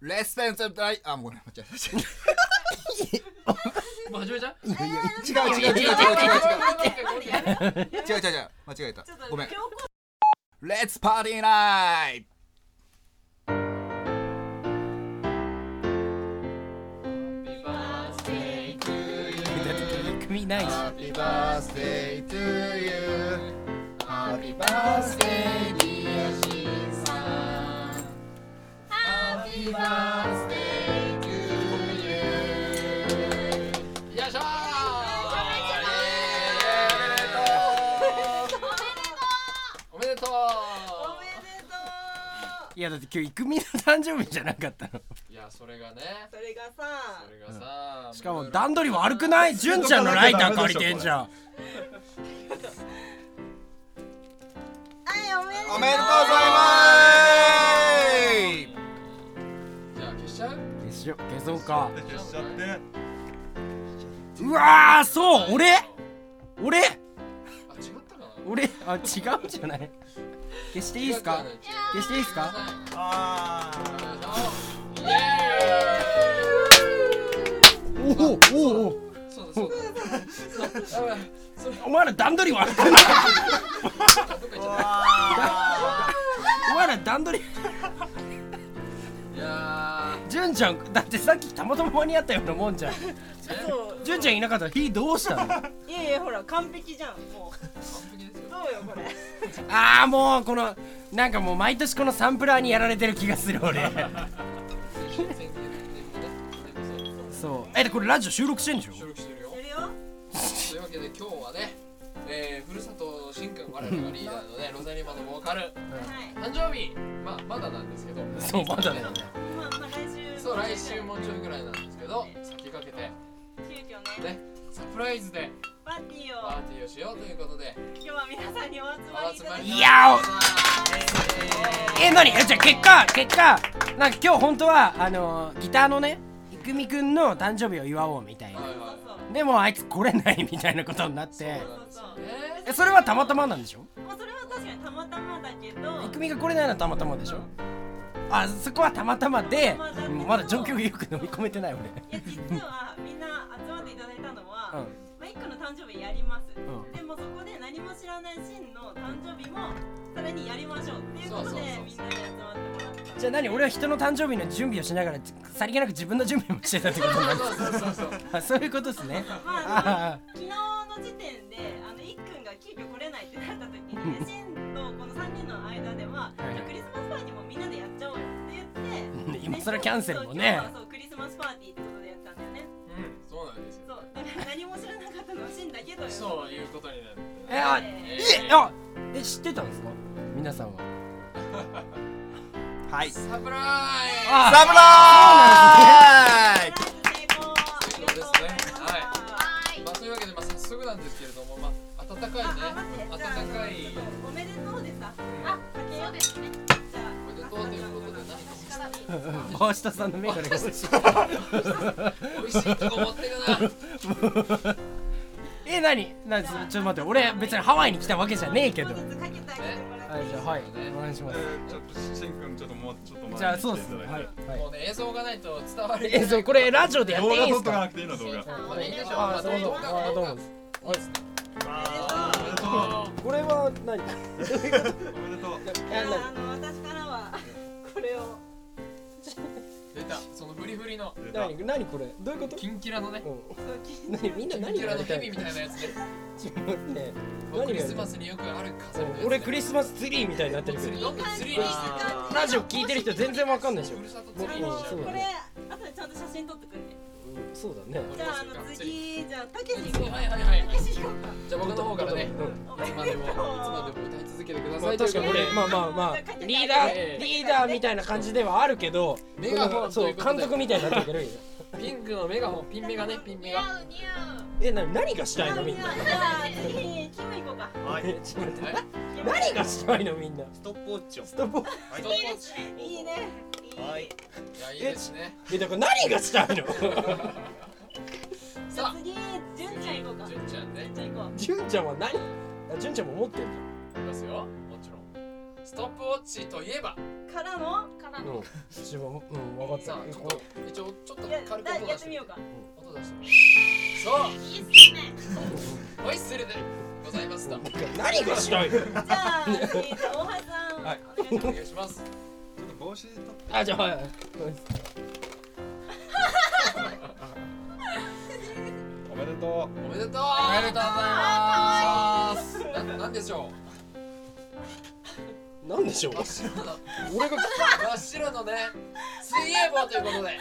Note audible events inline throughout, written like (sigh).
レスペンスダイあもう間違えたもう (laughs) 始めちゃう？違う違う違う違う違う違う。違う違う違う違う間違えた。ごめん。レッツパーティーナイ組ないし Happy birthday to you Happy birthday しいしょおめでとう。おめでといやだって今日イクミの誕生日じゃなかったの。いやそれがね。うそれがさそれがさしかも段取り悪くない？純ちゃんのライター借りてんじゃん。はいおめでとうおめでとうございしよ消そうか。消しちゃって。うわーそう俺？俺？あ違ったかな？俺？あ違うんじゃない？消していいですか？消していいですか？あおおおおお前ら段取り悪くない？お前ら段取り純ちゃんだってさっきたまたま間に合ったようなもんじゃん。そう。純ちゃんいなかったら火どうしたの？いやいやほら完璧じゃん。もう。ー完璧ですよ。どうよこれああもうこのなんかもう毎年このサンプラーにやられてる気がする俺。そう。えでこれラジオ収録してんでしょ？収録してるよ。やるよ。というわけで今日はね、えー、ふるさと新君我々がリーダーのねロザリマのボーカル。はい。誕生日まあまだなんですけど。そうまだだよねそう来週もうちょいぐらいなんですけど先駆けて。急遽ね。ねサプライズで。パーティーパをーティーをしようということで。今日は皆さんにお集まりりいただきいやおええ何？えじゃあ結果結果。なんか今日本当はあのギターのねいくみくんの誕生日を祝おうみたいな。はいはいでもあいつ来れないみたいなことになって。えそれはたまたまなんでしょ？まあそれは確かにたまたまだけど。いくみが来れないのはたまたまでしょ？あそこはたまたまでたまだ状況がよく飲み込めてない俺。いや実はみんな集まっていただいたのは、うん。まあ、一個の誕生日やります、うん。でもそこで何も知らないシンの誕生日もさらにやりましょうっていうことでみんなに集まってもらったじゃあ何俺は人の誕生日の準備をしながらさりげなく自分の準備もしてたってことになる。そうそうそうそうあそういうことですね。まああ昨日の時点であのいっくんが急遽来れないってなった時に、ね、シンとこの3人の間では、はいはい。クリスマスパーティーもみんなでやって今更キャンセルもね。そうクリスマスパーティーってことでやったんだよね。うん。そうなんですよ。そう。だから何も知らなかったのはシンだけというそういうことになるえあええあえ知ってたんですか？皆さんは。(laughs) はい。サプライあサプライズ (laughs) 何？かバーシタさんのメガネが欲しい美味しいとこ持ってくなえちょっと待って。俺別にハワイに来たわけじゃねえけあ、ど。はいじゃあはい。お願いします。えちょっとしんくんちょっともうちょっと前にじゃあそうですね。はい。はい。もうね映像がないと伝わるえそうこれラジオでやっていいんす動画撮っとかなかくていいの？動画。まあどうも。これは何？(laughs) おめでとうリフリの。何何これ？どういうこと？キンキラのね。うん。そう何みんなキン何キラのヘみたいなやつでちょっと待って。クリスマスによくある飾俺クリスマスツリーみたいになってるけど。どんどんツリーに？してあラジオ聞いてる人全然わかんないでしょ。これ、後でちゃんと写真撮ってくんで。うんそうだね。じゃあ、あの、次、じゃあ、たけし行こ。はいはいはいたけし行こうか。じゃあ僕の方からね。うん。いつまでもいつまでも歌い続けてくだまさい。あ確かに。俺というまあまあまあリーダーリーダーみたいな感じではあるけどメガホンそうということで。監督みたいになってるけどピンクのメガホンピンメガねピンメガ。えな何がしたいのみんな？じゃあ、次、キム行こうか。はい。(laughs) えちょっと待って。はい何がしたいのみんな？ストップウォッチを。ストップウォッチ。い。いね。はいいやいいですね。えだから何がしたいの？(laughs) さああ次、じゅんちゃん行こうか。純ちゃんね。じゃん行こう。純ちゃんは何？あ純ちゃんも持ってるいますよストップウォッチといえば？からの？からの。うん自分もうん分かった。さあちょっと一応ちょっと軽くだ音出してやってみようか。う音出してそう。いいっすね。ホイッスルでございました。何がしたいの？じゃあえ大橋さん。はい。お願いします。ちょっと帽子取って。あじゃあはいはい。おめでとう。おめでとう。おめでとうございます。ななんでしょなんでしょう？う真っ白の俺が真っ白のね水泳帽ということで。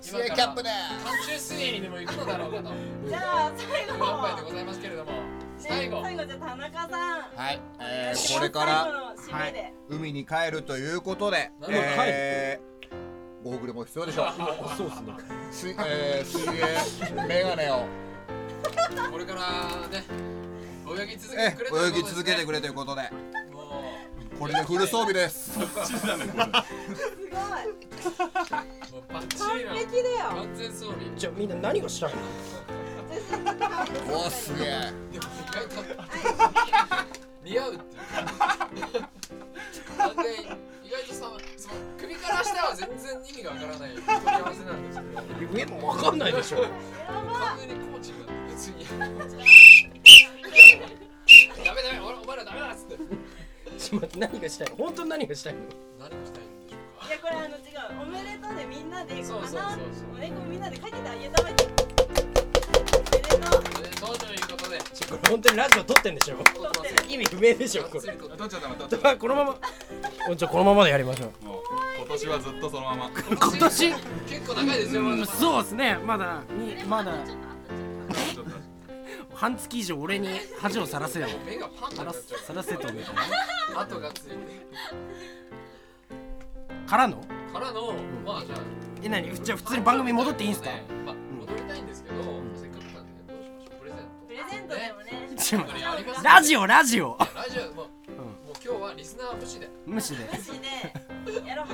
水泳キャップで寒中水泳にでも行くのだろうかと。じゃあ最後。乾杯でございますけれども。最後。最後じゃあ田中さん。はい、えー、これから最後の締めで。海に帰るということで、なるほどえー、ゴーグルも必要でしょう。そうっすね。水,、えー、水泳メガネを、これからね泳ぎ続けえてくれという泳ぎことですね続けてくれということで。もこれでフル装備です。すごい。うもうバッチリの完璧だよ完全装備じゃあみんな何がしたいの？おーすげえ。でも意外と似合うっていうなんで意外とさその首から下は全然意味がわからない。組み合わせなんですけど。上も分かんないでしょ。やば完全にコーチが別に待って何がしたいの？本当に何がしたいの？何をしたいんでしょうか？いやこれあの違うおめでとうでみんなでそうそうそうそう。花おねこみんなでかけてあげたまえて。おめでとう。おめでとうということでこれ本当にラジオ撮ってんでしょ？撮ってます意味不明でしょこれ。がっちゃダメ取っちゃダこのまま。おじゃあこのまま。でやりましょうメもう今年はずっとそのまま。今年？(laughs) 結構長いですよまだ。まだそうですね。まだにまだ半月以上俺に恥をさらせよ。目がパンさらになっちゃさらせとみたいなう跡がついてからの？からの。まあじゃあえ何？じゃあ普通に番組戻っていいんすか？ねまあ戻りたいんですけどせっかくなんでどうしましょう。プレゼント。プレゼントでもね。ちょこれありますラジオラジオ。ラジオ。もうもう今日はリスナー無視で。無視で。マジで。やろう。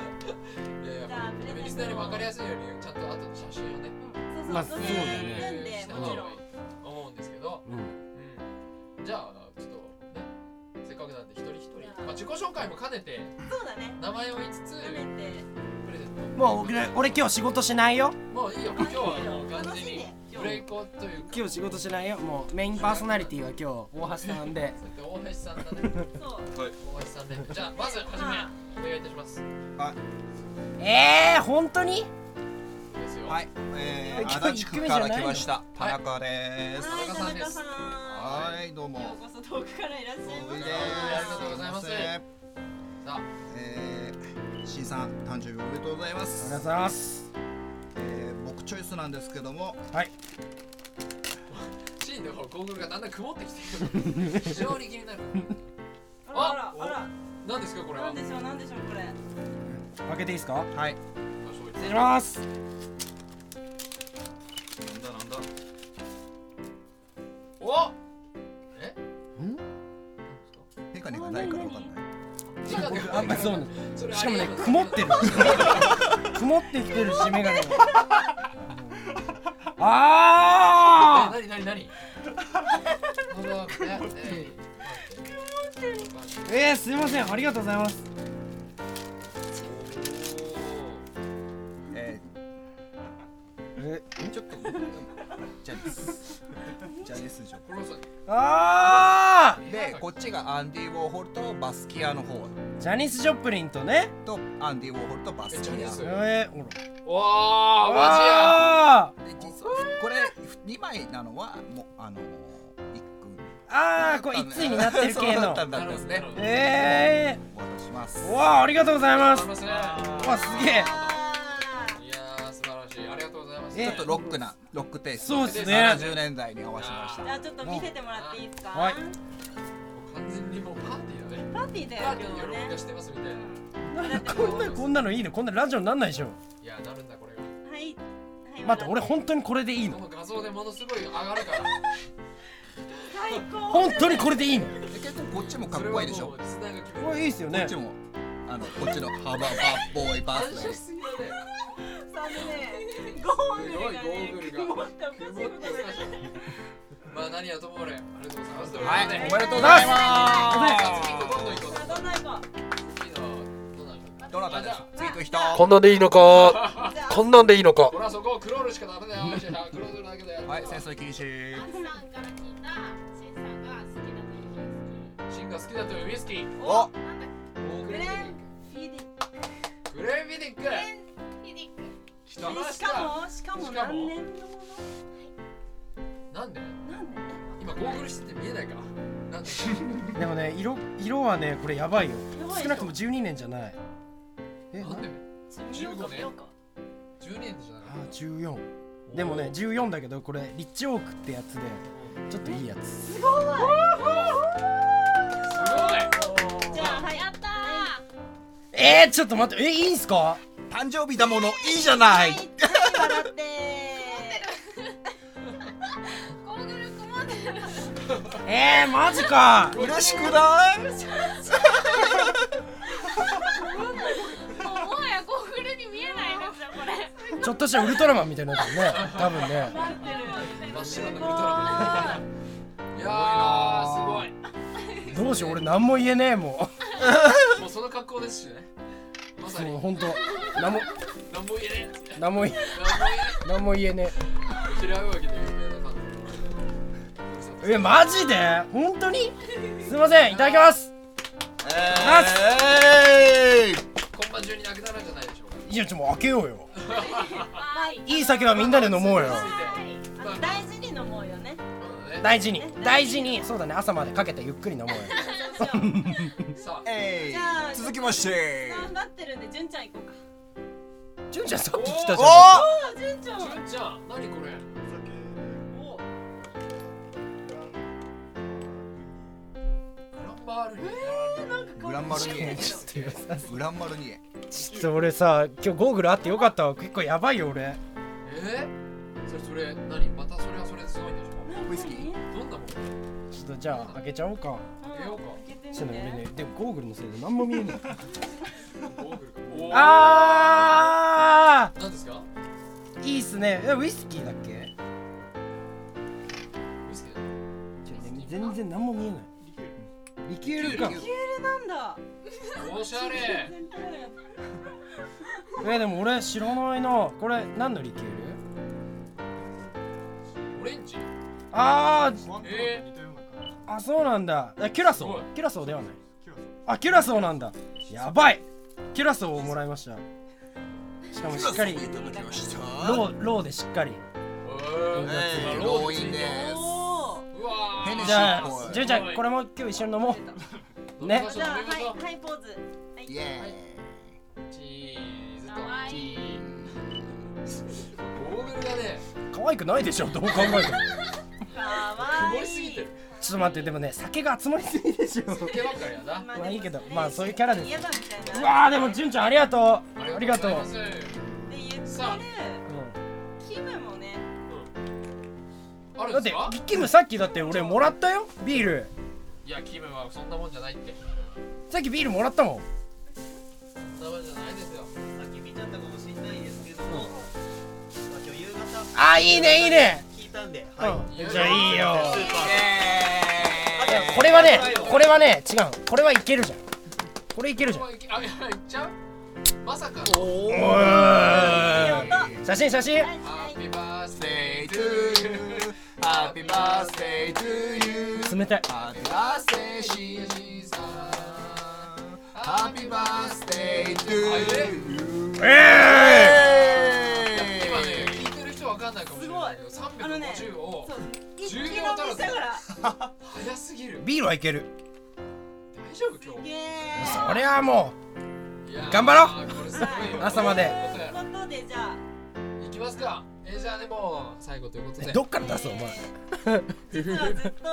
いやいやじゃあプレゼント。リスナーに分かりやすいようにちゃんと後で写真をね。そうまあそうそれそうだね組んでじゃあちょっとねせっかくなんで一人一人まあ自己紹介も兼ねてそうだね。名前を言いつつプレゼント。もう俺俺今日仕事しないよ。もういいよ。(laughs) 今日はもう完全にブレイコというか。今日仕事しないよ。もうメインパーソナリティは今日大橋さんで。大橋さんだね。そう。はい。大橋さんね。じゃあまずはじめお願いいたします。えー、本当に？はい、えー、足立区から来ました。田はい中です。はい。田中さんですはいどうも。ようこそ遠くからいらっしゃいまおいで。せありがとうございます。さあ。えー、C さん誕生日おめでとうございまありがとうすございます。えー、僕チョイスなんですけども。はい。シーンのゴーグルがだんだん曇ってきてる。(laughs) 非常に気になる。あらあら。あら何ですかこれは？なんでしょうなんでしょうこれ。開けていいですか？はい。失礼します。なんだなんだ。おないからわかんない。あんまりそうなんそれしかもね曇ってる。曇ってきてるしメガネが。(laughs) あ (laughs) えー、すいません。ありがとうございますっちがアンディ・ウォーホルとバスキアの方。ージャニス・ジョプリンとね。とアンディ・ウォーホルとバスキア。えー、ほらわあーで実はこれ2枚なのはもうあのあーこれ一対になってる系の。えお渡しします。ー、わあありがとうございます。わますすげえ。あいやー素晴らしい。ありがとうございます。えちょっとロックなロックテイスト。そうっすね。70年代に合わせましーじゃあちょっと見せてもらっていいですか？はいにもうパーティーだね。パーティーだよパーティーに喜びがしてますみたいな。だってこんなこんなのいいの？こんなラジオになんないでしょ。いやなるんだこれがはい。はい待って俺本当にこれでいいの？この画像でものすごい上がるから。最高。本当にこれでいいの？結構こっちもかっこいいでしょ？こそれいいっすよね。っちもあのこっちの (laughs) ハババッボーイバースデー。しすぎだね。さあねゴーグルが。ね曇ってまあ何はともあれありがとうございます。はい。おめでとうございまさあ次行こうどんどん行こうさあどんどん行こあじゃあ次行く人こんなんでいいのかこんなんでいいのか？ほらそこをクロールしかダメだよクロールだけだよ。はい潜水禁止アンさんから聞いたシンさんが好きだというウイスシンが好きだというウイスキー。おグレングレンフィディグレンフィディック。フィディック。ししかたもしかもしかも。何年のもなんで？のなんで？今ゴーグルしてて見えないか？なんで？(laughs) でもね色色はねこれやばいよ。やばいでしょ。少なくとも12年じゃない。えなんで？見ようか見ようか。12年？じゃなあかった14でもね14だけどこれリッチオークってやつでちょっといいやつ。すごい。じゃあはいやったー。えー、ちょっと待ってえいいんすか？誕生日だものいいじゃない。はいはい笑ってえー、マジか。嬉しくない？もはやゴーグルに見えないですよこれ。ちょっとしたウルトラマンみたいになってるね。多分ね。なってる真っ白なウルトラマン。いやーすごい。どうしよう俺何も言えねえももうその格好ですしね。まうさに。そうほんと何も。何も言えねえ何も言え何も言えね何も言えねえ。平泳ぎで有名な感ええマジで？本当に？すいませんいただきます。えー。い今晩中になくなるんじゃないでしょうか。いやちょっと開けようよ。は (laughs) いいい酒はみんなで飲もうよ。大事に飲もうよね。大事に。大事に。そうだね朝までかけてゆっくり飲もうよ。えい。じゃあ続きまして。頑張ってるんで純ちゃん行こうか。純ちゃんさっき来たじゃん。おあ純ちゃん。純ちゃん何これ？グランマールにグランマルニエ。ちょっとよさグランマルニエ。ちょっと俺さ今日ゴーグルあってよかったわ結構やばいよ俺。えー、それそれ何？またそれはそれですごいんでしウイスキー？ょどんなもんちょっとじゃあ開けちゃおうか。開けようか。開けてみちょっとね俺てね。でもゴーグルのせいで何も見えないゴーグル。かおーあ何ですか？ーいいっすね。えウイスキーだっけ？ウイスキーだちょね全然何も見えないリキュールか。キュールなんだ。おしゃれ。えーでも俺知らないな。これ何のリキュール？オレンジ。あー。えあそうなんだ。えキュラソー。キュラソーではない。あキュラソーなんだ。やばい。キュラソーをもらいました。しかもしっかり。いただきました。ローローでしっかり。ー、えー。ローインでローインですおうわーヘネシじゃあじゅんちゃんこれも今日一緒に飲もう。ね。ーじゃあはいはいポーズ。はい。イエチーズとチーズ。ゴーグルがね可愛くないでしょどう考えても。かわ曇い。いりすぎて。るちょっと待ってでもね酒が集まりすぎでしょ。酒ばっかりやな。ままあいいけどまあそういうキャラです。嫌だみたいうなわーでもじゅんちゃんありがとう。ありがとう。ってる。さキムもねあうんだってるんですか？キムさっきだって俺もらったよビール。いやキムはそんなもんじゃないって。さっきビールもらったもん。そんなもんじゃないですよ。さっき見ちゃったかもしれないですけども、まあ、今日夕方あいいねいいね。聞いたんで、はい、うんじゃあいいよ。スーパー。いやこれはねこれはね違う。これはいけるじゃん。これいけるじゃん。あいや行っちゃう？まさかおお写真写真。ハッピーバースデー to you Happy birthday to you. 冷たい Happy birthday しじさん Happy birthday to you. え今ね聞いてる人わかんないかもしれないけどあのね350をそう一気10飲み秒足ら早すぎる。ー、ビールはいける。大丈夫今イ日そりゃもいやー頑張ろう。朝まで。ということでじゃあ。行きますかえーじゃあねもう最後ということで。うどっから出すお前？実はずっと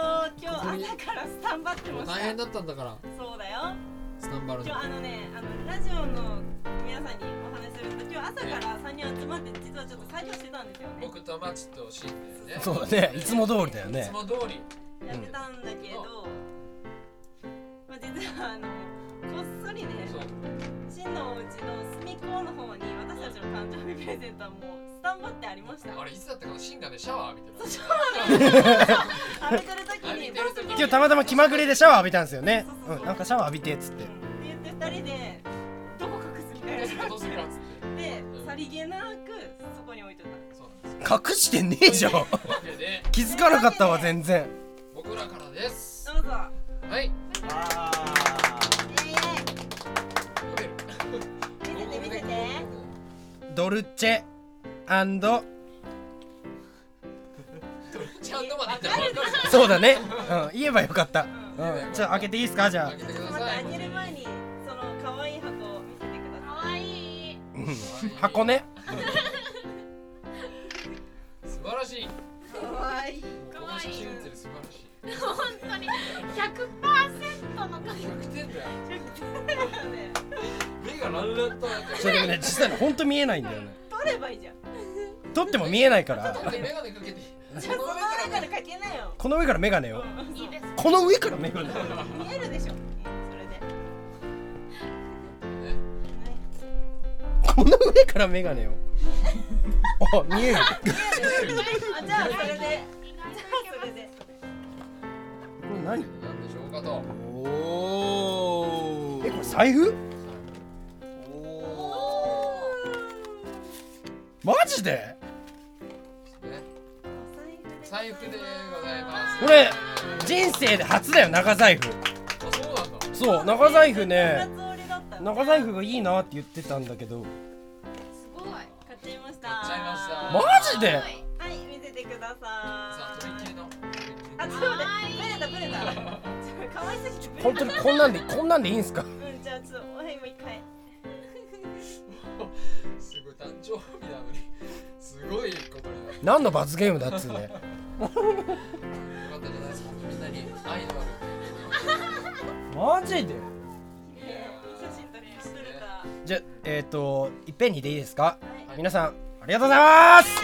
今日朝からスタンバってました。大変だったんだから。そうだよ。スタンバるの。今日あのねあのラジオの皆さんにお話しすると今日朝から3人集まって実はちょっと作業してたんですよね。僕とマチとシンだよね。そうだね。いつも通りだよいねつも通り。やってたんだけど、まあ、実はあのこっそりねそう。真のお家の隅っこの方に私たちの誕生日プレゼントはもうスタンバってありました。あれいつだったかなシンがねシャワー浴びてまそうした浴びてる時に浴びてる時に。今日たまたま気まぐれでシャワー浴びたんですよね。うんなんかシャワー浴びてっつって。って言って二人でどこ隠すみたいな。仕事するわっつって。でうん。さりげなくそこに置いといた。隠してねえじゃん。(laughs) 気づかなかったわ全然。僕らからです。どうぞ。はいドルチェちゃんったら分かるじそうだね、うん、言えばよかった、うん、じゃあ開けていいですか？じゃゃん開けてくだ待ってさい。開ける前にその可愛い箱を見せてくださ可愛いあ、うん、箱ね。素晴らしい。い可愛い。この写真写ってる素晴らしい。本当に。100%の可100点だよね目がランランとそれでもね実際に本当見えないんだよね。取ればいいじゃん。撮っても見えないから。でメガネかけてじゃあその上からかけなよ。この上からメガネを愛いいです。この上からメガネ見えるでしょ。それで。ねこの上からメガネを。あ見える。あじゃあそれで。じゃあそれでこれ何？なんでしょうかと。おえこれ財布？マジで？ね。財布でございます。これ人生で初だよ長財布。あそうなんだ。そう長財布ね。二つ折りだった長財布がいいなって言ってたんだけど。すごい。買っちゃいました。買っちゃいました。マジで？はい見せてくだささあとびっきいりの。あ、のちょっと待って、ブレたブレた。可愛すぎて。ブレた。本当にこんなんでこんなんでいいんすか？うん、じゃあちょっと、はい、もう一回。すごい誕生日なのにすごいことになる。何の罰ゲームだっつうね。よかったじゃないですかみんなに愛のあるマジで。じゃえっ、ー、といっぺんにでいいですか？はい。皆さんありがとうございます。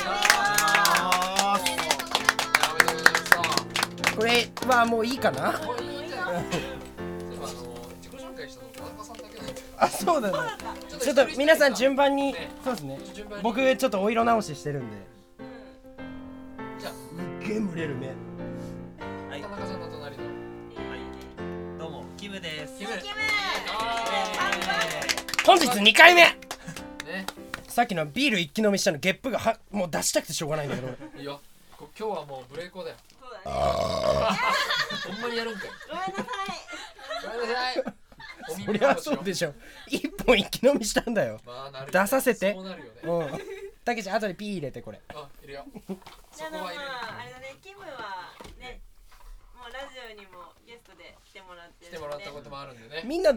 これはもういいかな？(laughs) あの自己紹介したの田中さんだけなんだけどあそうだね。ちょっと皆さん順番にね。そうですね。僕ちょっとお色直ししてるんで。うん。じゃあすっげえ蒸れる目。はい。田中さんの隣の。どうもキムです。キム。キム。あ本日2回目。さっきのビール一気飲みしたのゲップがはもう出したくてしょうがないんだけど。いいよこ今日はもうブレイコーだよ。(laughs) ほんまにやるんかい。ごめんなさい。ごめんなさいそりゃそうでしょ。一本一気飲みしたんだよ。まあ出させて。そうなるよね。うん。たけちゃん後でピー入れてこれ。あいるよ。そじゃあまああれだね、キムはね、もうラジオにもゲストで来てもらってるんで。来てもらったこともあるんでね。みんな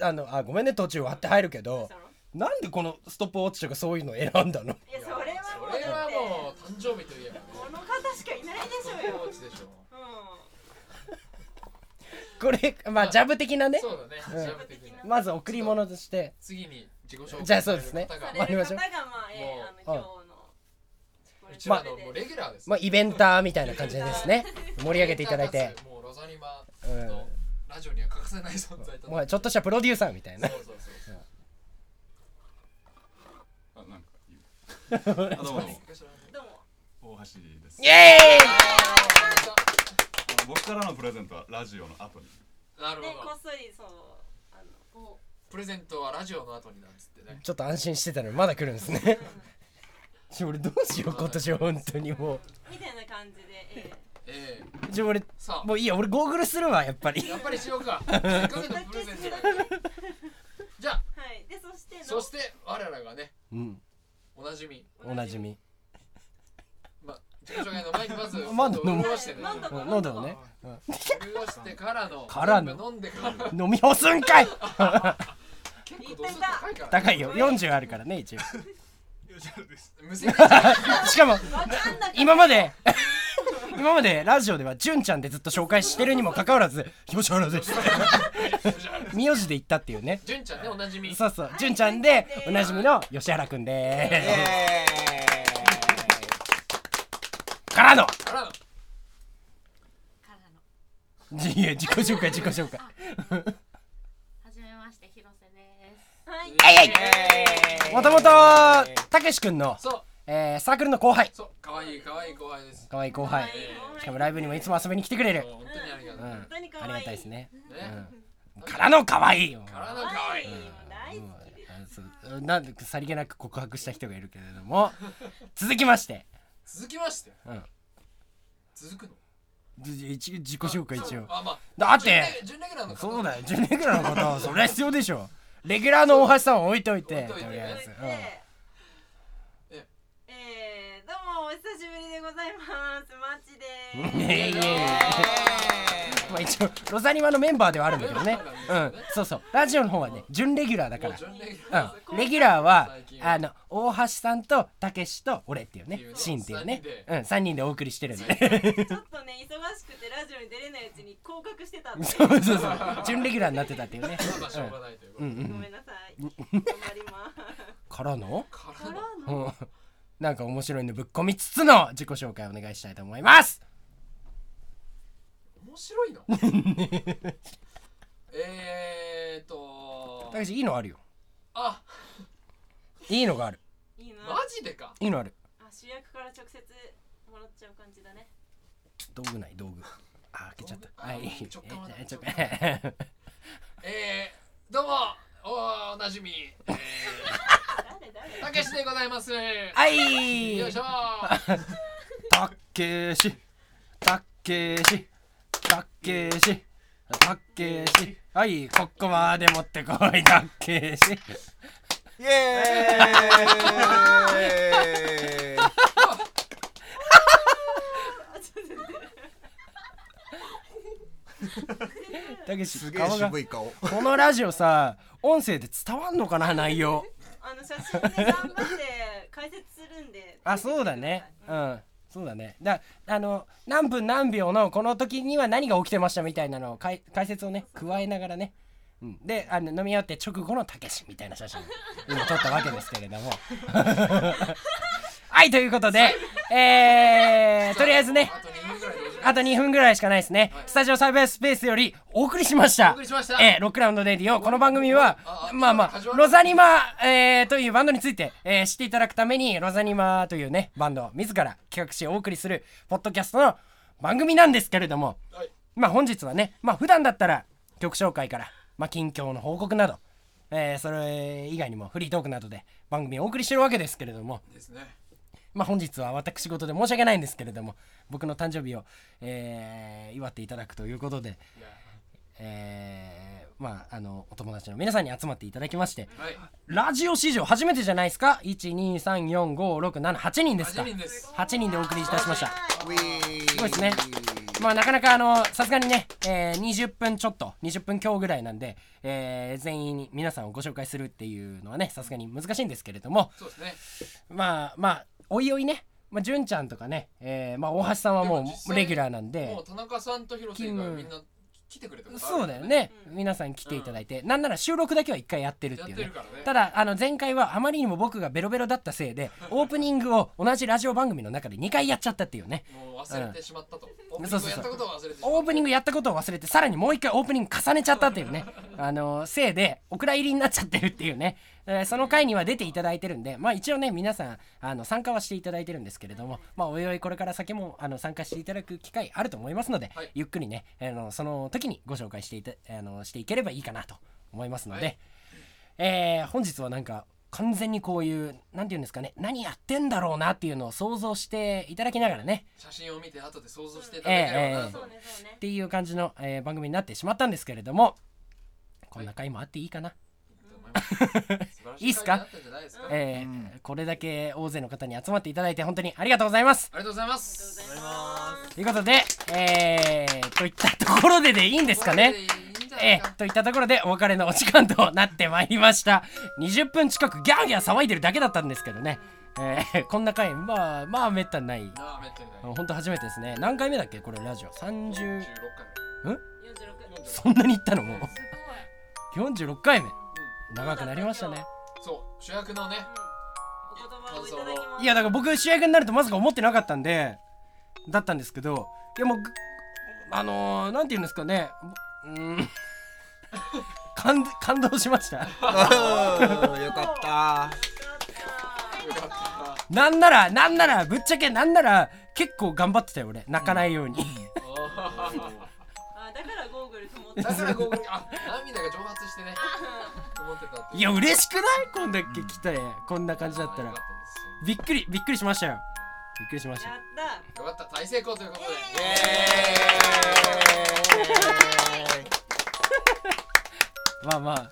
あのあごめんね途中割って入るけどなんでこのストップウォッチとかそういうの選んだの？いや、それはもうそれはだってもう誕生日といえばね。この方しかいないでしょうよ。コーチでしょ。うこれまあジャブ的なね。まず贈り物として。次に自己紹介じゃあそうですね。されましょあ、えー、あの今日の。うちらのもうレギュラーですまあイベンターみたいな感じですね。盛り上げていただいて。もうロザニマうんのラジオには欠かせない存在ともうちょっとしたプロデューサーみたいな。そうそうそう。あなんかいいあどうも。どうも。大橋です。イエーイ僕からのプレゼントはラジオの後に。ね、なるほど。こっそりそう。あの、プレゼントはラジオの後になんつってね。ちょっと安心してたのにまだ来るんですね。俺どうしよう今年本当にもみたいな感じで、ええ。えうちょ俺さあ。もういいや俺ゴーグルするわやっぱり。やっぱりしようか。せっかくのプレゼントだから。(laughs) じゃあ。ー、はい。で、そしての、そして我らがねうん。おなじみ。おなじみま自己紹介の前にまずまだ飲む潤してね飲んどこうん喉をね潤してからのからの飲んでから飲み干すんかい結構度数高いから高いよ40あるからね一応しかも今まで今までラジオでは純ちゃんでずっと紹介してるにもかかわらず吉原です名字で言ったっていうね純ちゃんねおなじみそうそう純ちゃんでおなじみの吉原くんでーすからの。からの。いや自己紹介自己紹介。はじめまして広瀬です。はい。えい。えいもともとたけしくんの、えー、サークルの後輩。そう。可愛い可愛い後輩です。かわいい後輩。しかもライブにもいつも遊びに来てくれる。本当にありがうん。とうありがたいですね。ね。からの可愛いよ。からの可愛い。もう大好きです。そう。なんでさりげなく告白した人がいるけれども。続きまして、続きまして。うん、続くの？じ一自己紹介一応。あまあだって。準レギュラーの方。そうだよ。準レギュラーのことは (laughs) それは必要でしょ。レギュラーの大橋さんは置いといて置いといて。とりあええ。えー、どうもお久しぶりでございます。マッチでうん、いやいやいや。えまあ一応ロザニマのメンバーではあるんだけどね。うなん。そうそう。ラジオの方はね準レギュラーだから。もう準レギュラーうん、レギュラーはあの大橋さんとたけしと俺っていうねシンっていうね。うん。3人でお送りしてるんで。ちょっとね忙しくてラジオに出れないうちに降格してたんで。そうそうそう。準レギュラーになってたっていうね。まあしょうがないということごめんなさい。頑張ります。からの、からの？うん、なんか面白いのぶっ込みつつの自己紹介お願いしたいと思います面白いの (laughs) えーとたけしいいのあるよ。あ。いいのがある。いいなマジでか。いいのある。あ主役から直接もらっちゃう感じだね。道具ない道具。あ開けちゃった。はい。直感はなえちょ直感えー、どうもおおなじみ。え誰誰？ーたけしでございます。はい。よいしょたけしたけしたけし。たけし。はいここまで持ってこい。たけし。イエーイ。たけしすげえ顔が渋い顔。このラジオさ音声で伝わんのかな内容。あの写真で頑張って解説するんで。あそうだね。うんそうだね。だあの何分何秒のこの時には何が起きてましたみたいなのを解解説をね加えながらね、うん、であの飲み終わって直後のたけしみたいな写真今撮ったわけですけれども。(laughs) はいということでえー、とりあえずね。あと2分ぐらいでお時間あと2分ぐらいしかないですね、はい。スタジオサイバースペースよりお送りしました。えーロックラウンドレディオこの番組はまあまあロザニマ、えーというバンドについて、えー知っていただくためにロザニマというねバンドを自ら企画しお送りするポッドキャストの番組なんですけれどもはい。まあ本日はねまあ普段だったら曲紹介から、まあ、近況の報告など、えーそれ以外にもフリートークなどで番組をお送りしてるわけですけれどもですねまあ本日は私事で申し訳ないんですけれども僕の誕生日を、えー祝っていただくということで、えーまああのお友達の皆さんに集まっていただきましてはい。ラジオ史上初めてじゃないですか？123456788人ですか？8人です。8人でお送りいたしました。すごいですね。まあなかなかあのさすがにね、えー20分ちょっと20分強ぐらいなんで、えー全員に皆さんをご紹介するっていうのはねさすがに難しいんですけれども。そうですね。まあまあおいおいね。まあ純ちゃんとかね、えーまあ大橋さんはもうレギュラーなんで。もう田中さんと広瀬がみんな来てくれたことあるそうだよね、皆さん来ていただいて、なんなら収録だけは一回やってるっやていうね。ね。ただあの前回はあまりにも僕がベロベロだったせいでオープニングを同じラジオ番組の中で2回やっちゃったっていうね。もう忘れてしまったと。オープニンそうそうそう。グやったことを忘れてオープニングやったことを忘れてさらにもう一回オープニング重ねちゃったっていうね。あのせいでお蔵入りになっちゃってるっていうね、えーその回には出ていただいてるんでまあ一応ね皆さんあの参加はしていただいてるんですけれどもまあおいおいこれから先もあの参加していただく機会あると思いますので、はい。ゆっくりねあのその時にご紹介していたあのしていければいいかなと思いますので、はい。えー本日はなんか完全にこういうなんていうんですかね何やってんだろうなっていうのを想像していただきながらね写真を見て後で想像していただければなと。そうねそうねっていう感じの、えー番組になってしまったんですけれどもこんな回もあっていいかな、思いいいっすか？えーこれだけ大勢の方に集まっていただいて本当にありがとうございます。りがとうございますありがとうございます。ということでえー、といったところででいいんですかね？えか。ー、といったところでお別れのお時間となってまいりました。20分近くギャーギャー騒いでるだけだったんですけどね。えー、(laughs) こんな回まあまあめったにない。ああめったにない。本当初めてですね。何回目だっけ？これラジオ。30 16回。46そんなにいったの？もう。す46回目長くなりましたね。そう主役のねいやだから僕主役になるとまさか思ってなかったんでだったんですけどいやもうぐあのー、なんて言うんですかね。うーん。感感動しました。よかった。よかった。なんならなんならぶっちゃけなんなら結構頑張ってたよ俺。泣かないように、ああだからゴーグル曇っーてだからゴーグルあ涙が蒸発してねいや嬉しくない？こんだけ来て。こんな感じだったら。びっくりびっくりしましたよ。びっくりしました。やった。よかった。大成功ということで。まあまあ、はい。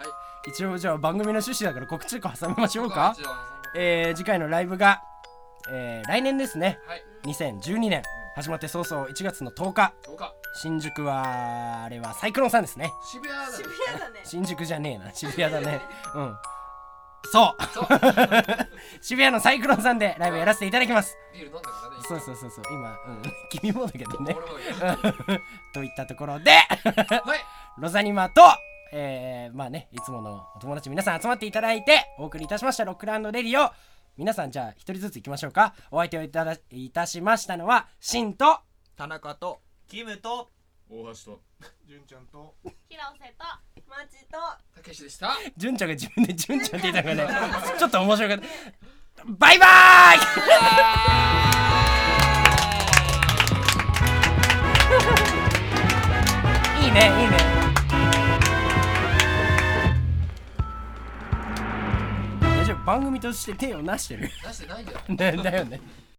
一応じゃあ番組の趣旨だから告知とか挟みましょうか。えー、次回のライブが、えー、来年ですね。はい。2012年始まって早々1月の10日。どうか新宿はあれはサイクロンさんですね。渋谷だね。渋谷だね新宿じゃねえな。(laughs) 渋谷だね。うん。そう。そう。(laughs) 渋谷のサイクロンさんでライブやらせていただきます。ビール飲んだからねそうそうそうそう。今、うん、君もだけどね。といったところで。はい。ロザニマと、えー、まあねいつものお友達皆さん集まっていただいてお送りいたしましたロックランドレディオ皆さんじゃあ一人ずついきましょうか。お相手をいただいたしましたのはシンと田中とキムと大橋と (laughs) 純ちゃんと広瀬とマジとたけしでした。純ちゃんが自分で純ちゃんって言ったのがね。(laughs) ちょっと面白かった。バイバーイ！(laughs) いいねいいね番組として手をなしてる。出してないんだよ。(laughs) ねだよね